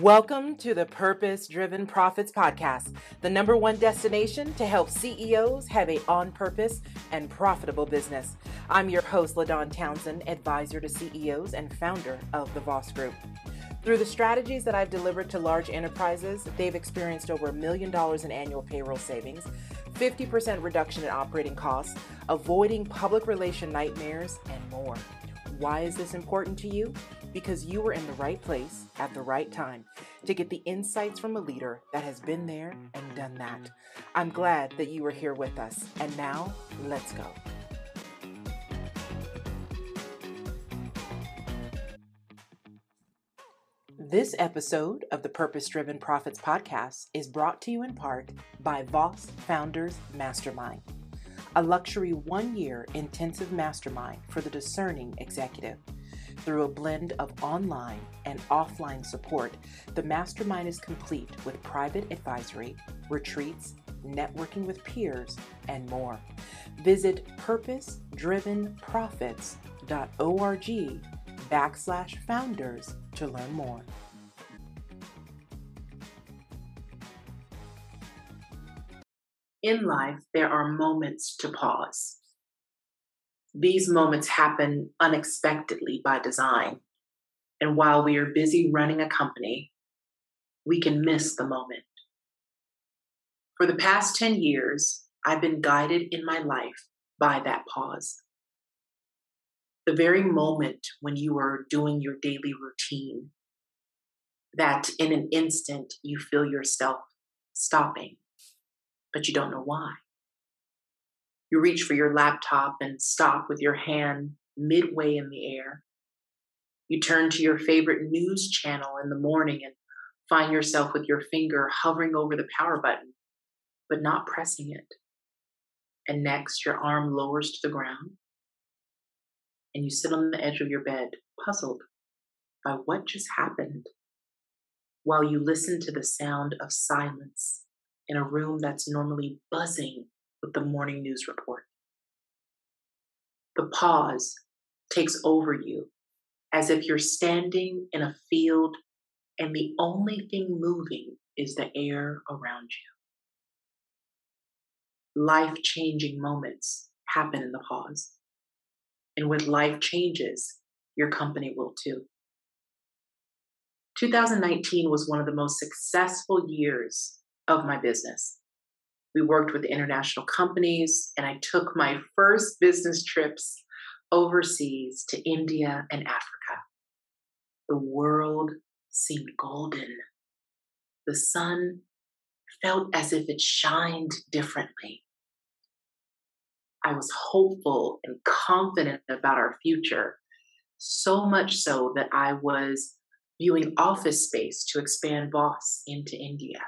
Welcome to the Purpose Driven Profits Podcast, the number one destination to help CEOs have a on purpose and profitable business. I'm your host, LaDawn Townsend, advisor to CEOs and founder of the Voss Group. Through the strategies that I've delivered to large enterprises, they've experienced over a million dollars in annual payroll savings, 50% reduction in operating costs, avoiding public relation nightmares, and more. Why is this important to you? Because you were in the right place at the right time to get the insights from a leader that has been there and done that. I'm glad that you were here with us. And now, let's go. This episode of the Purpose Driven Profits podcast is brought to you in part by Voss Founders Mastermind a luxury one year intensive mastermind for the discerning executive. Through a blend of online and offline support, the mastermind is complete with private advisory, retreats, networking with peers, and more. Visit purposedrivenprofits.org backslash founders to learn more. in life, there are moments to pause. These moments happen unexpectedly by design. And while we are busy running a company, we can miss the moment. For the past 10 years, I've been guided in my life by that pause. The very moment when you are doing your daily routine, that in an instant you feel yourself stopping but you don't know why. You reach for your laptop and stop with your hand midway in the air. You turn to your favorite news channel in the morning and find yourself with your finger hovering over the power button, but not pressing it. And next, your arm lowers to the ground, and you sit on the edge of your bed, puzzled by what just happened, while you listen to the sound of silence in a room that's normally buzzing with the morning news report. The pause takes over you as if you're standing in a field and the only thing moving is the air around you. Life changing moments happen in the pause. And with life changes, your company will too. 2019 was one of the most successful years of my business. We worked with international companies, and I took my first business trips overseas to India and Africa. The world seemed golden. The sun felt as if it shined differently. I was hopeful and confident about our future, so much so that I was viewing office space to expand Voss into India.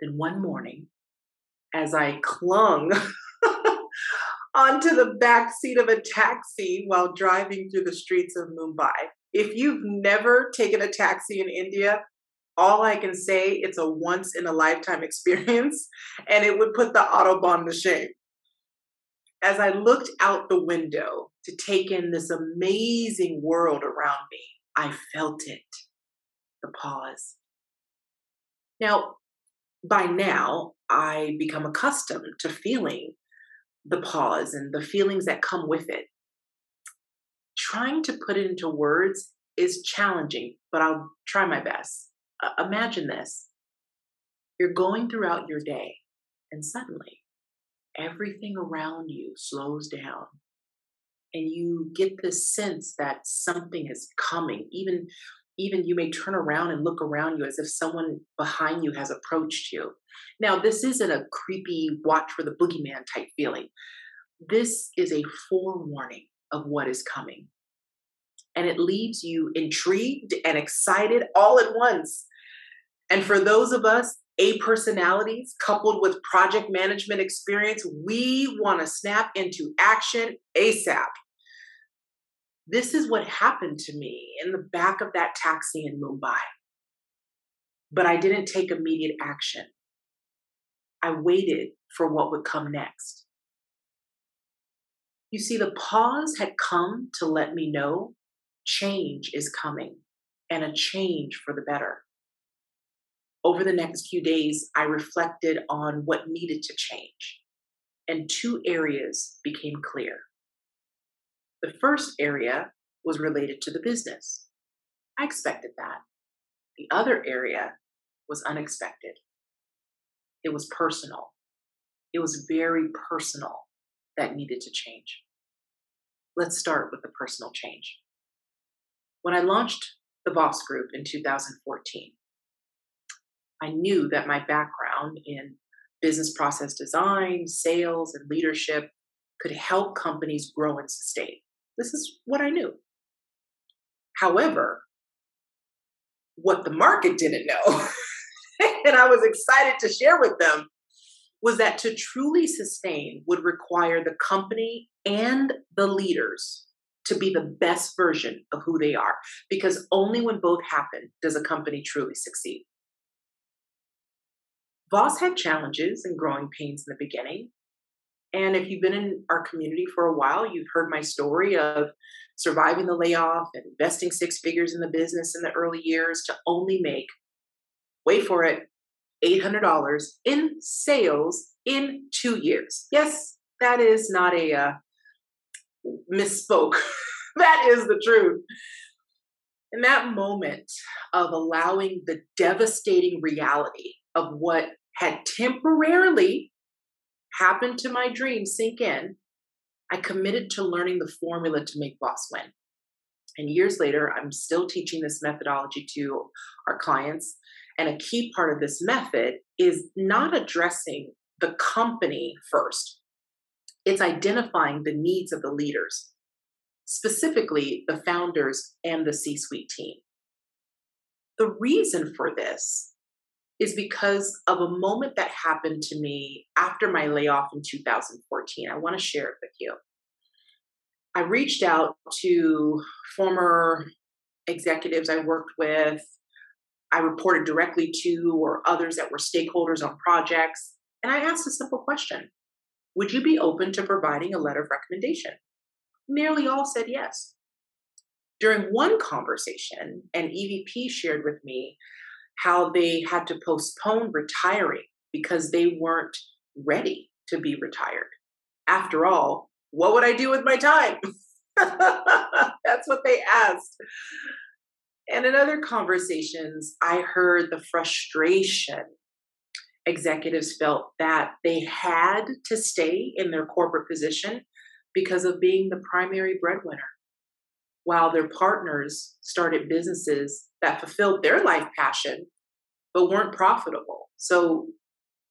Then one morning, as I clung onto the back seat of a taxi while driving through the streets of Mumbai, if you've never taken a taxi in India, all I can say it's a once in a lifetime experience and it would put the autobahn to shame. As I looked out the window to take in this amazing world around me, I felt it. The pause. Now, by now, I become accustomed to feeling the pause and the feelings that come with it. Trying to put it into words is challenging, but I'll try my best. Uh, imagine this you're going throughout your day, and suddenly everything around you slows down. And you get this sense that something is coming, even even you may turn around and look around you as if someone behind you has approached you. Now, this isn't a creepy watch for the boogeyman type feeling. This is a forewarning of what is coming. And it leaves you intrigued and excited all at once. And for those of us, A personalities coupled with project management experience, we want to snap into action ASAP. This is what happened to me in the back of that taxi in Mumbai. But I didn't take immediate action. I waited for what would come next. You see, the pause had come to let me know change is coming and a change for the better. Over the next few days, I reflected on what needed to change, and two areas became clear. The first area was related to the business. I expected that. The other area was unexpected. It was personal. It was very personal that needed to change. Let's start with the personal change. When I launched the Voss Group in 2014, I knew that my background in business process design, sales, and leadership could help companies grow and sustain. This is what I knew. However, what the market didn't know, and I was excited to share with them, was that to truly sustain would require the company and the leaders to be the best version of who they are, because only when both happen does a company truly succeed. Voss had challenges and growing pains in the beginning. And if you've been in our community for a while, you've heard my story of surviving the layoff and investing six figures in the business in the early years to only make, wait for it, $800 in sales in two years. Yes, that is not a uh, misspoke. that is the truth. In that moment of allowing the devastating reality of what had temporarily happened to my dream sink in, I committed to learning the formula to make Voss win. And years later, I'm still teaching this methodology to our clients. And a key part of this method is not addressing the company first, it's identifying the needs of the leaders, specifically the founders and the C suite team. The reason for this is because of a moment that happened to me after my layoff in 2014. I want to share it with you. I reached out to former executives I worked with, I reported directly to, or others that were stakeholders on projects, and I asked a simple question Would you be open to providing a letter of recommendation? Nearly all said yes. During one conversation, an EVP shared with me how they had to postpone retiring because they weren't ready to be retired. After all, what would I do with my time? That's what they asked. And in other conversations, I heard the frustration executives felt that they had to stay in their corporate position because of being the primary breadwinner, while their partners started businesses that fulfilled their life passion but weren't profitable. So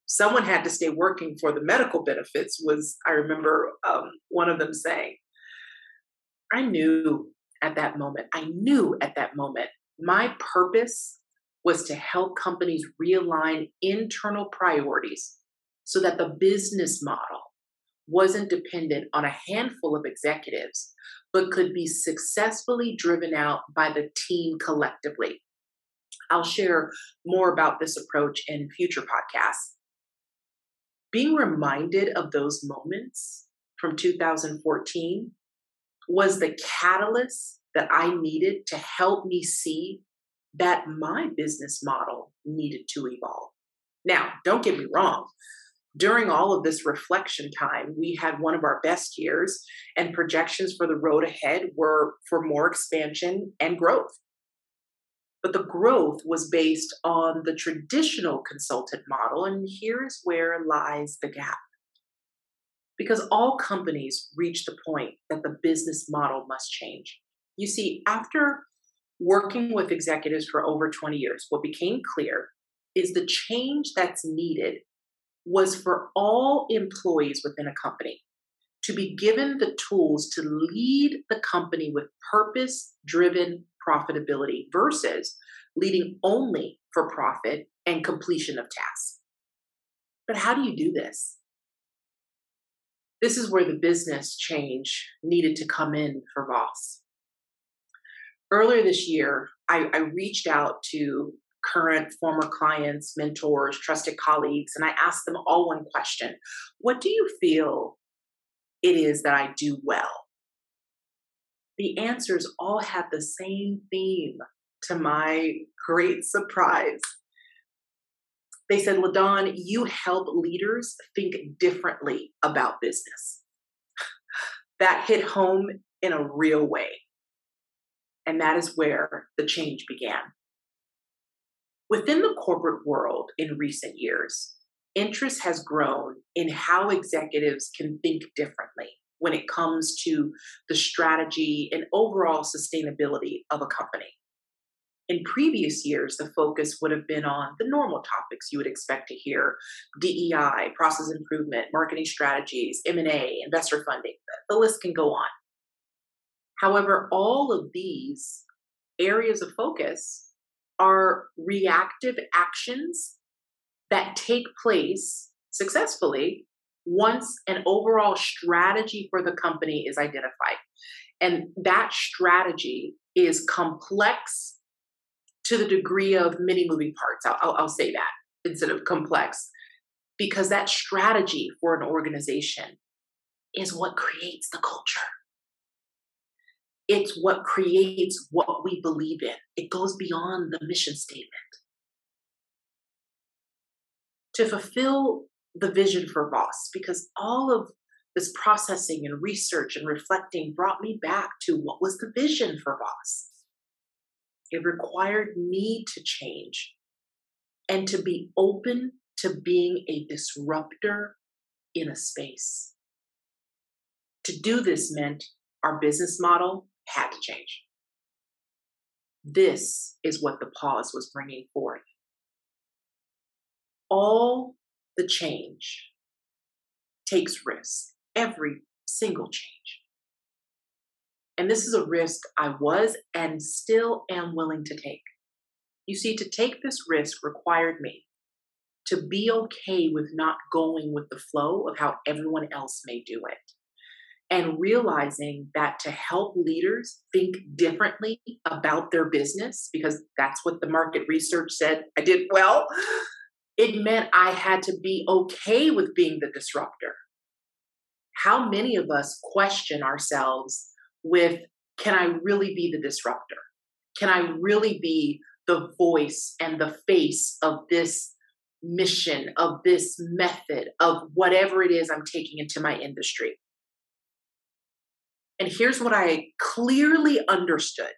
someone had to stay working for the medical benefits was i remember um, one of them saying i knew at that moment i knew at that moment my purpose was to help companies realign internal priorities so that the business model wasn't dependent on a handful of executives, but could be successfully driven out by the team collectively. I'll share more about this approach in future podcasts being reminded of those moments from 2014 was the catalyst that I needed to help me see that my business model needed to evolve. Now, don't get me wrong. During all of this reflection time, we had one of our best years, and projections for the road ahead were for more expansion and growth. But the growth was based on the traditional consultant model, and here's where lies the gap. Because all companies reach the point that the business model must change. You see, after working with executives for over 20 years, what became clear is the change that's needed was for all employees within a company to be given the tools to lead the company with purpose driven profitability versus leading only for profit and completion of tasks. But how do you do this? This is where the business change needed to come in for Voss. Earlier this year, I, I reached out to current, former clients, mentors, trusted colleagues, and I asked them all one question What do you feel it is that I do well? The answers all had the same theme to my great surprise, they said, LaDawn, you help leaders think differently about business. that hit home in a real way. And that is where the change began. Within the corporate world in recent years, interest has grown in how executives can think differently when it comes to the strategy and overall sustainability of a company. In previous years, the focus would have been on the normal topics you would expect to hear DEI, process improvement, marketing strategies, M&A, investor funding. The list can go on. However, all of these areas of focus are reactive actions that take place successfully once an overall strategy for the company is identified. And that strategy is complex to the degree of many moving parts. I'll, I'll, I'll say that instead of complex, because that strategy for an organization is what creates the culture. It's what creates what we believe in. It goes beyond the mission statement. To fulfill the vision for Voss, because all of this processing and research and reflecting brought me back to what was the vision for Voss. It required me to change and to be open to being a disruptor in a space. To do this meant our business model had to change. This is what the pause was bringing forth. All the change takes risk, every single change. And this is a risk I was and still am willing to take. You see, to take this risk required me to be okay with not going with the flow of how everyone else may do it. And realizing that to help leaders think differently about their business, because that's what the market research said I did well, it meant I had to be okay with being the disruptor. How many of us question ourselves with, can I really be the disruptor? Can I really be the voice and the face of this mission, of this method, of whatever it is I'm taking into my industry? And here's what I clearly understood.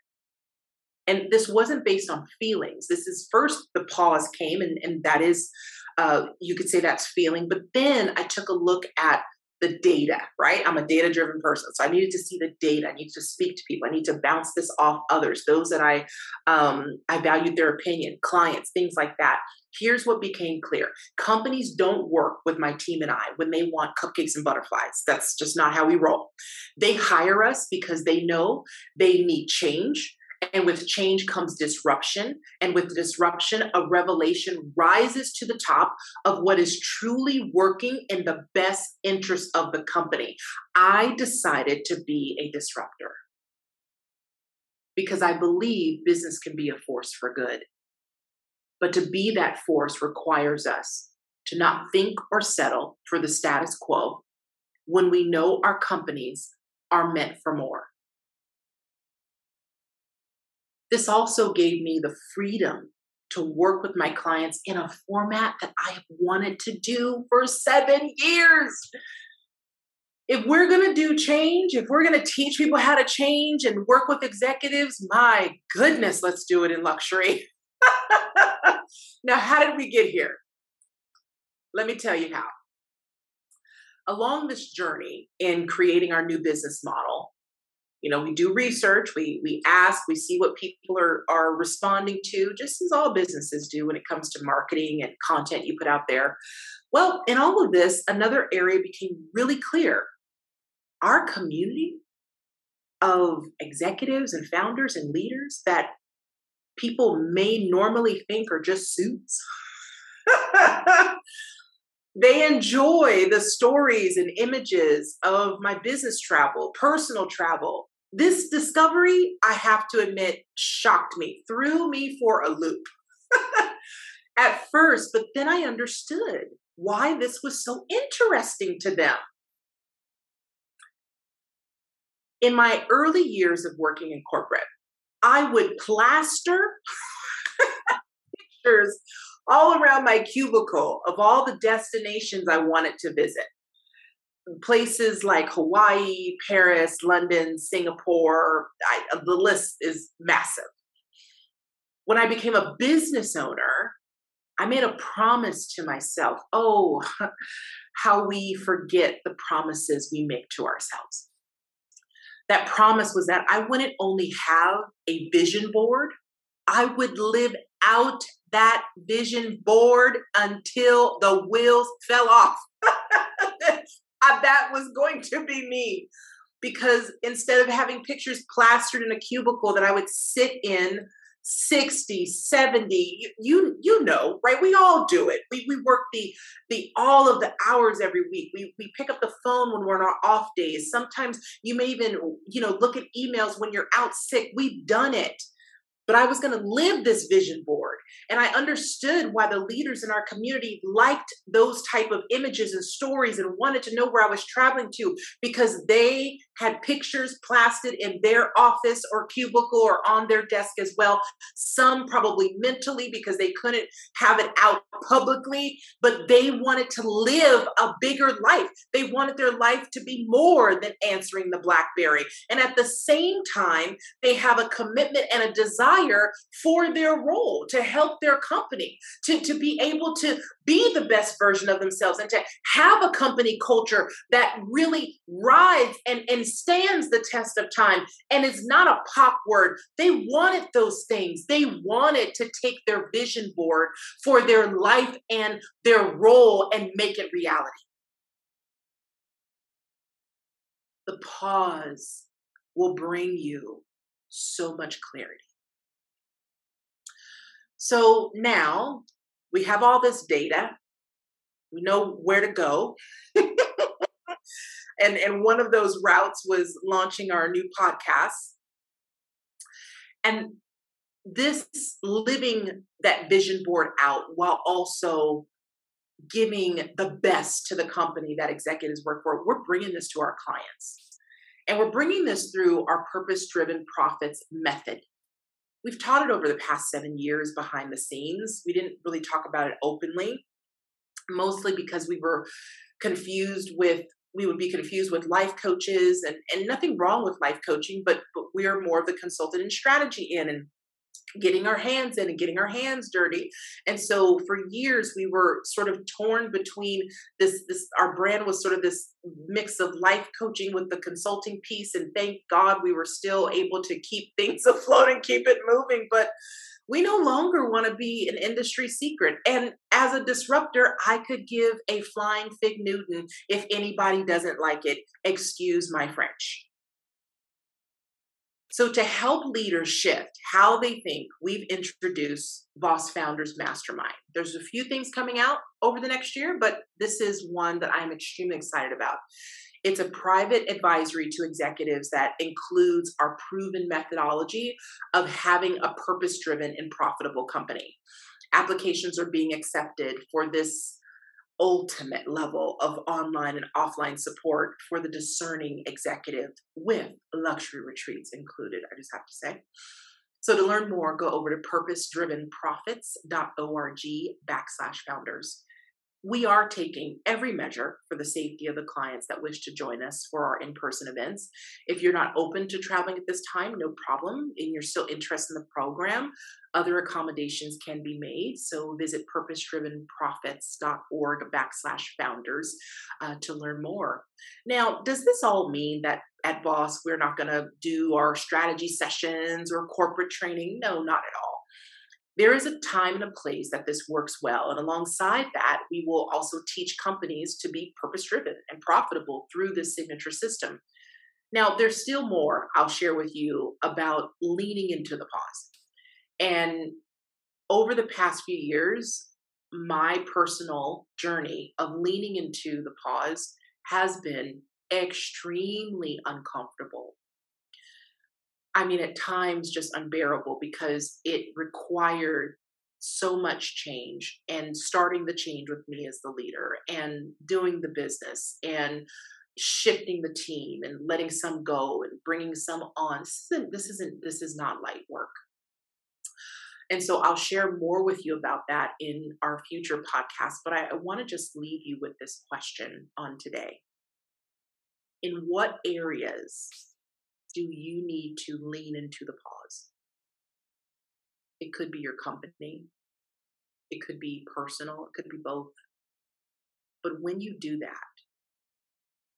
And this wasn't based on feelings. This is first the pause came, and, and that is, uh, you could say that's feeling. But then I took a look at the data, right? I'm a data driven person. So I needed to see the data. I need to speak to people. I need to bounce this off others, those that I um, I valued their opinion, clients, things like that. Here's what became clear. Companies don't work with my team and I when they want cupcakes and butterflies. That's just not how we roll. They hire us because they know they need change and with change comes disruption. And with disruption, a revelation rises to the top of what is truly working in the best interest of the company. I decided to be a disruptor because I believe business can be a force for good. But to be that force requires us to not think or settle for the status quo when we know our companies are meant for more. This also gave me the freedom to work with my clients in a format that I have wanted to do for seven years. If we're going to do change, if we're going to teach people how to change and work with executives, my goodness, let's do it in luxury. now, how did we get here? Let me tell you how. Along this journey in creating our new business model, you know we do research we we ask we see what people are are responding to just as all businesses do when it comes to marketing and content you put out there well in all of this another area became really clear our community of executives and founders and leaders that people may normally think are just suits they enjoy the stories and images of my business travel, personal travel. This discovery, I have to admit, shocked me, threw me for a loop at first, but then I understood why this was so interesting to them. In my early years of working in corporate, I would plaster pictures all around my cubicle of all the destinations I wanted to visit. Places like Hawaii, Paris, London, Singapore, I, the list is massive. When I became a business owner, I made a promise to myself. Oh, how we forget the promises we make to ourselves. That promise was that I wouldn't only have a vision board, I would live out that vision board until the wheels fell off. Uh, that was going to be me. Because instead of having pictures plastered in a cubicle that I would sit in 60 70 you you know right? We all do it. We, we work the the all of the hours every week. We, we pick up the phone when we're on our off days. Sometimes you may even you know look at emails when you're out sick. We've done it but I was going to live this vision board. And I understood why the leaders in our community liked those type of images and stories and wanted to know where I was traveling to because they had pictures plastered in their office or cubicle or on their desk as well. Some probably mentally because they couldn't have it out publicly, but they wanted to live a bigger life. They wanted their life to be more than answering the Blackberry. And at the same time, they have a commitment and a desire for their role to help their company, to, to be able to be the best version of themselves and to have a company culture that really rides and, and stands the test of time and is not a pop word. They wanted those things. They wanted to take their vision board for their life and their role and make it reality. The pause will bring you so much clarity. So now we have all this data. We know where to go. and, and one of those routes was launching our new podcast. And this living that vision board out while also giving the best to the company that executives work for, we're bringing this to our clients. And we're bringing this through our purpose driven profits method. We've taught it over the past seven years behind the scenes. We didn't really talk about it openly, mostly because we were confused with we would be confused with life coaches and, and nothing wrong with life coaching, but, but we are more of the consultant and strategy in and getting our hands in and getting our hands dirty. And so for years we were sort of torn between this this our brand was sort of this mix of life coaching with the consulting piece and thank God we were still able to keep things afloat and keep it moving but we no longer want to be an industry secret. And as a disruptor, I could give a flying fig Newton if anybody doesn't like it. Excuse my French. So, to help leaders shift how they think, we've introduced Voss Founders Mastermind. There's a few things coming out over the next year, but this is one that I'm extremely excited about. It's a private advisory to executives that includes our proven methodology of having a purpose driven and profitable company. Applications are being accepted for this ultimate level of online and offline support for the discerning executive with luxury retreats included, I just have to say. So to learn more, go over to purposedrivenprofits.org backslash founders. We are taking every measure for the safety of the clients that wish to join us for our in person events. If you're not open to traveling at this time, no problem, and you're still interested in the program, other accommodations can be made. So visit purposedrivenprofits.org backslash founders uh, to learn more. Now, does this all mean that at Voss we're not going to do our strategy sessions or corporate training? No, not at all there is a time and a place that this works well. And alongside that, we will also teach companies to be purpose driven and profitable through this signature system. Now, there's still more I'll share with you about leaning into the pause. And over the past few years, my personal journey of leaning into the pause has been extremely uncomfortable I mean, at times just unbearable because it required so much change and starting the change with me as the leader and doing the business and shifting the team and letting some go and bringing some on. This isn't, this isn't, this is not light work. And so I'll share more with you about that in our future podcast. But I, I want to just leave you with this question on today. In what areas do you need to lean into the pause? It could be your company, it could be personal, it could be both. But when you do that,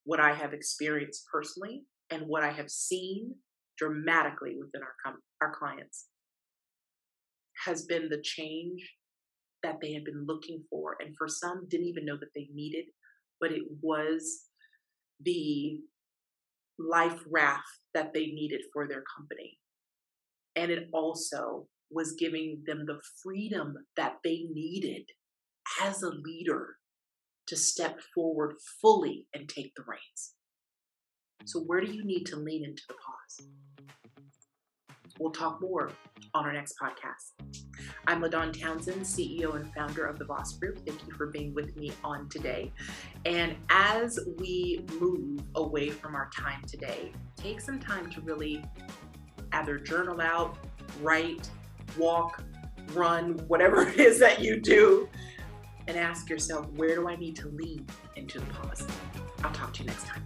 what I have experienced personally and what I have seen dramatically within our com- our clients has been the change that they had been looking for and for some didn't even know that they needed but it was the life raft that they needed for their company and it also was giving them the freedom that they needed as a leader to step forward fully and take the reins. So, where do you need to lean into the pause? We'll talk more on our next podcast. I'm LaDawn Townsend, CEO and founder of the Voss Group. Thank you for being with me on today. And as we move away from our time today, take some time to really either journal out, write, walk, run, whatever it is that you do, and ask yourself, where do I need to lean into the pause? I'll talk to you next time.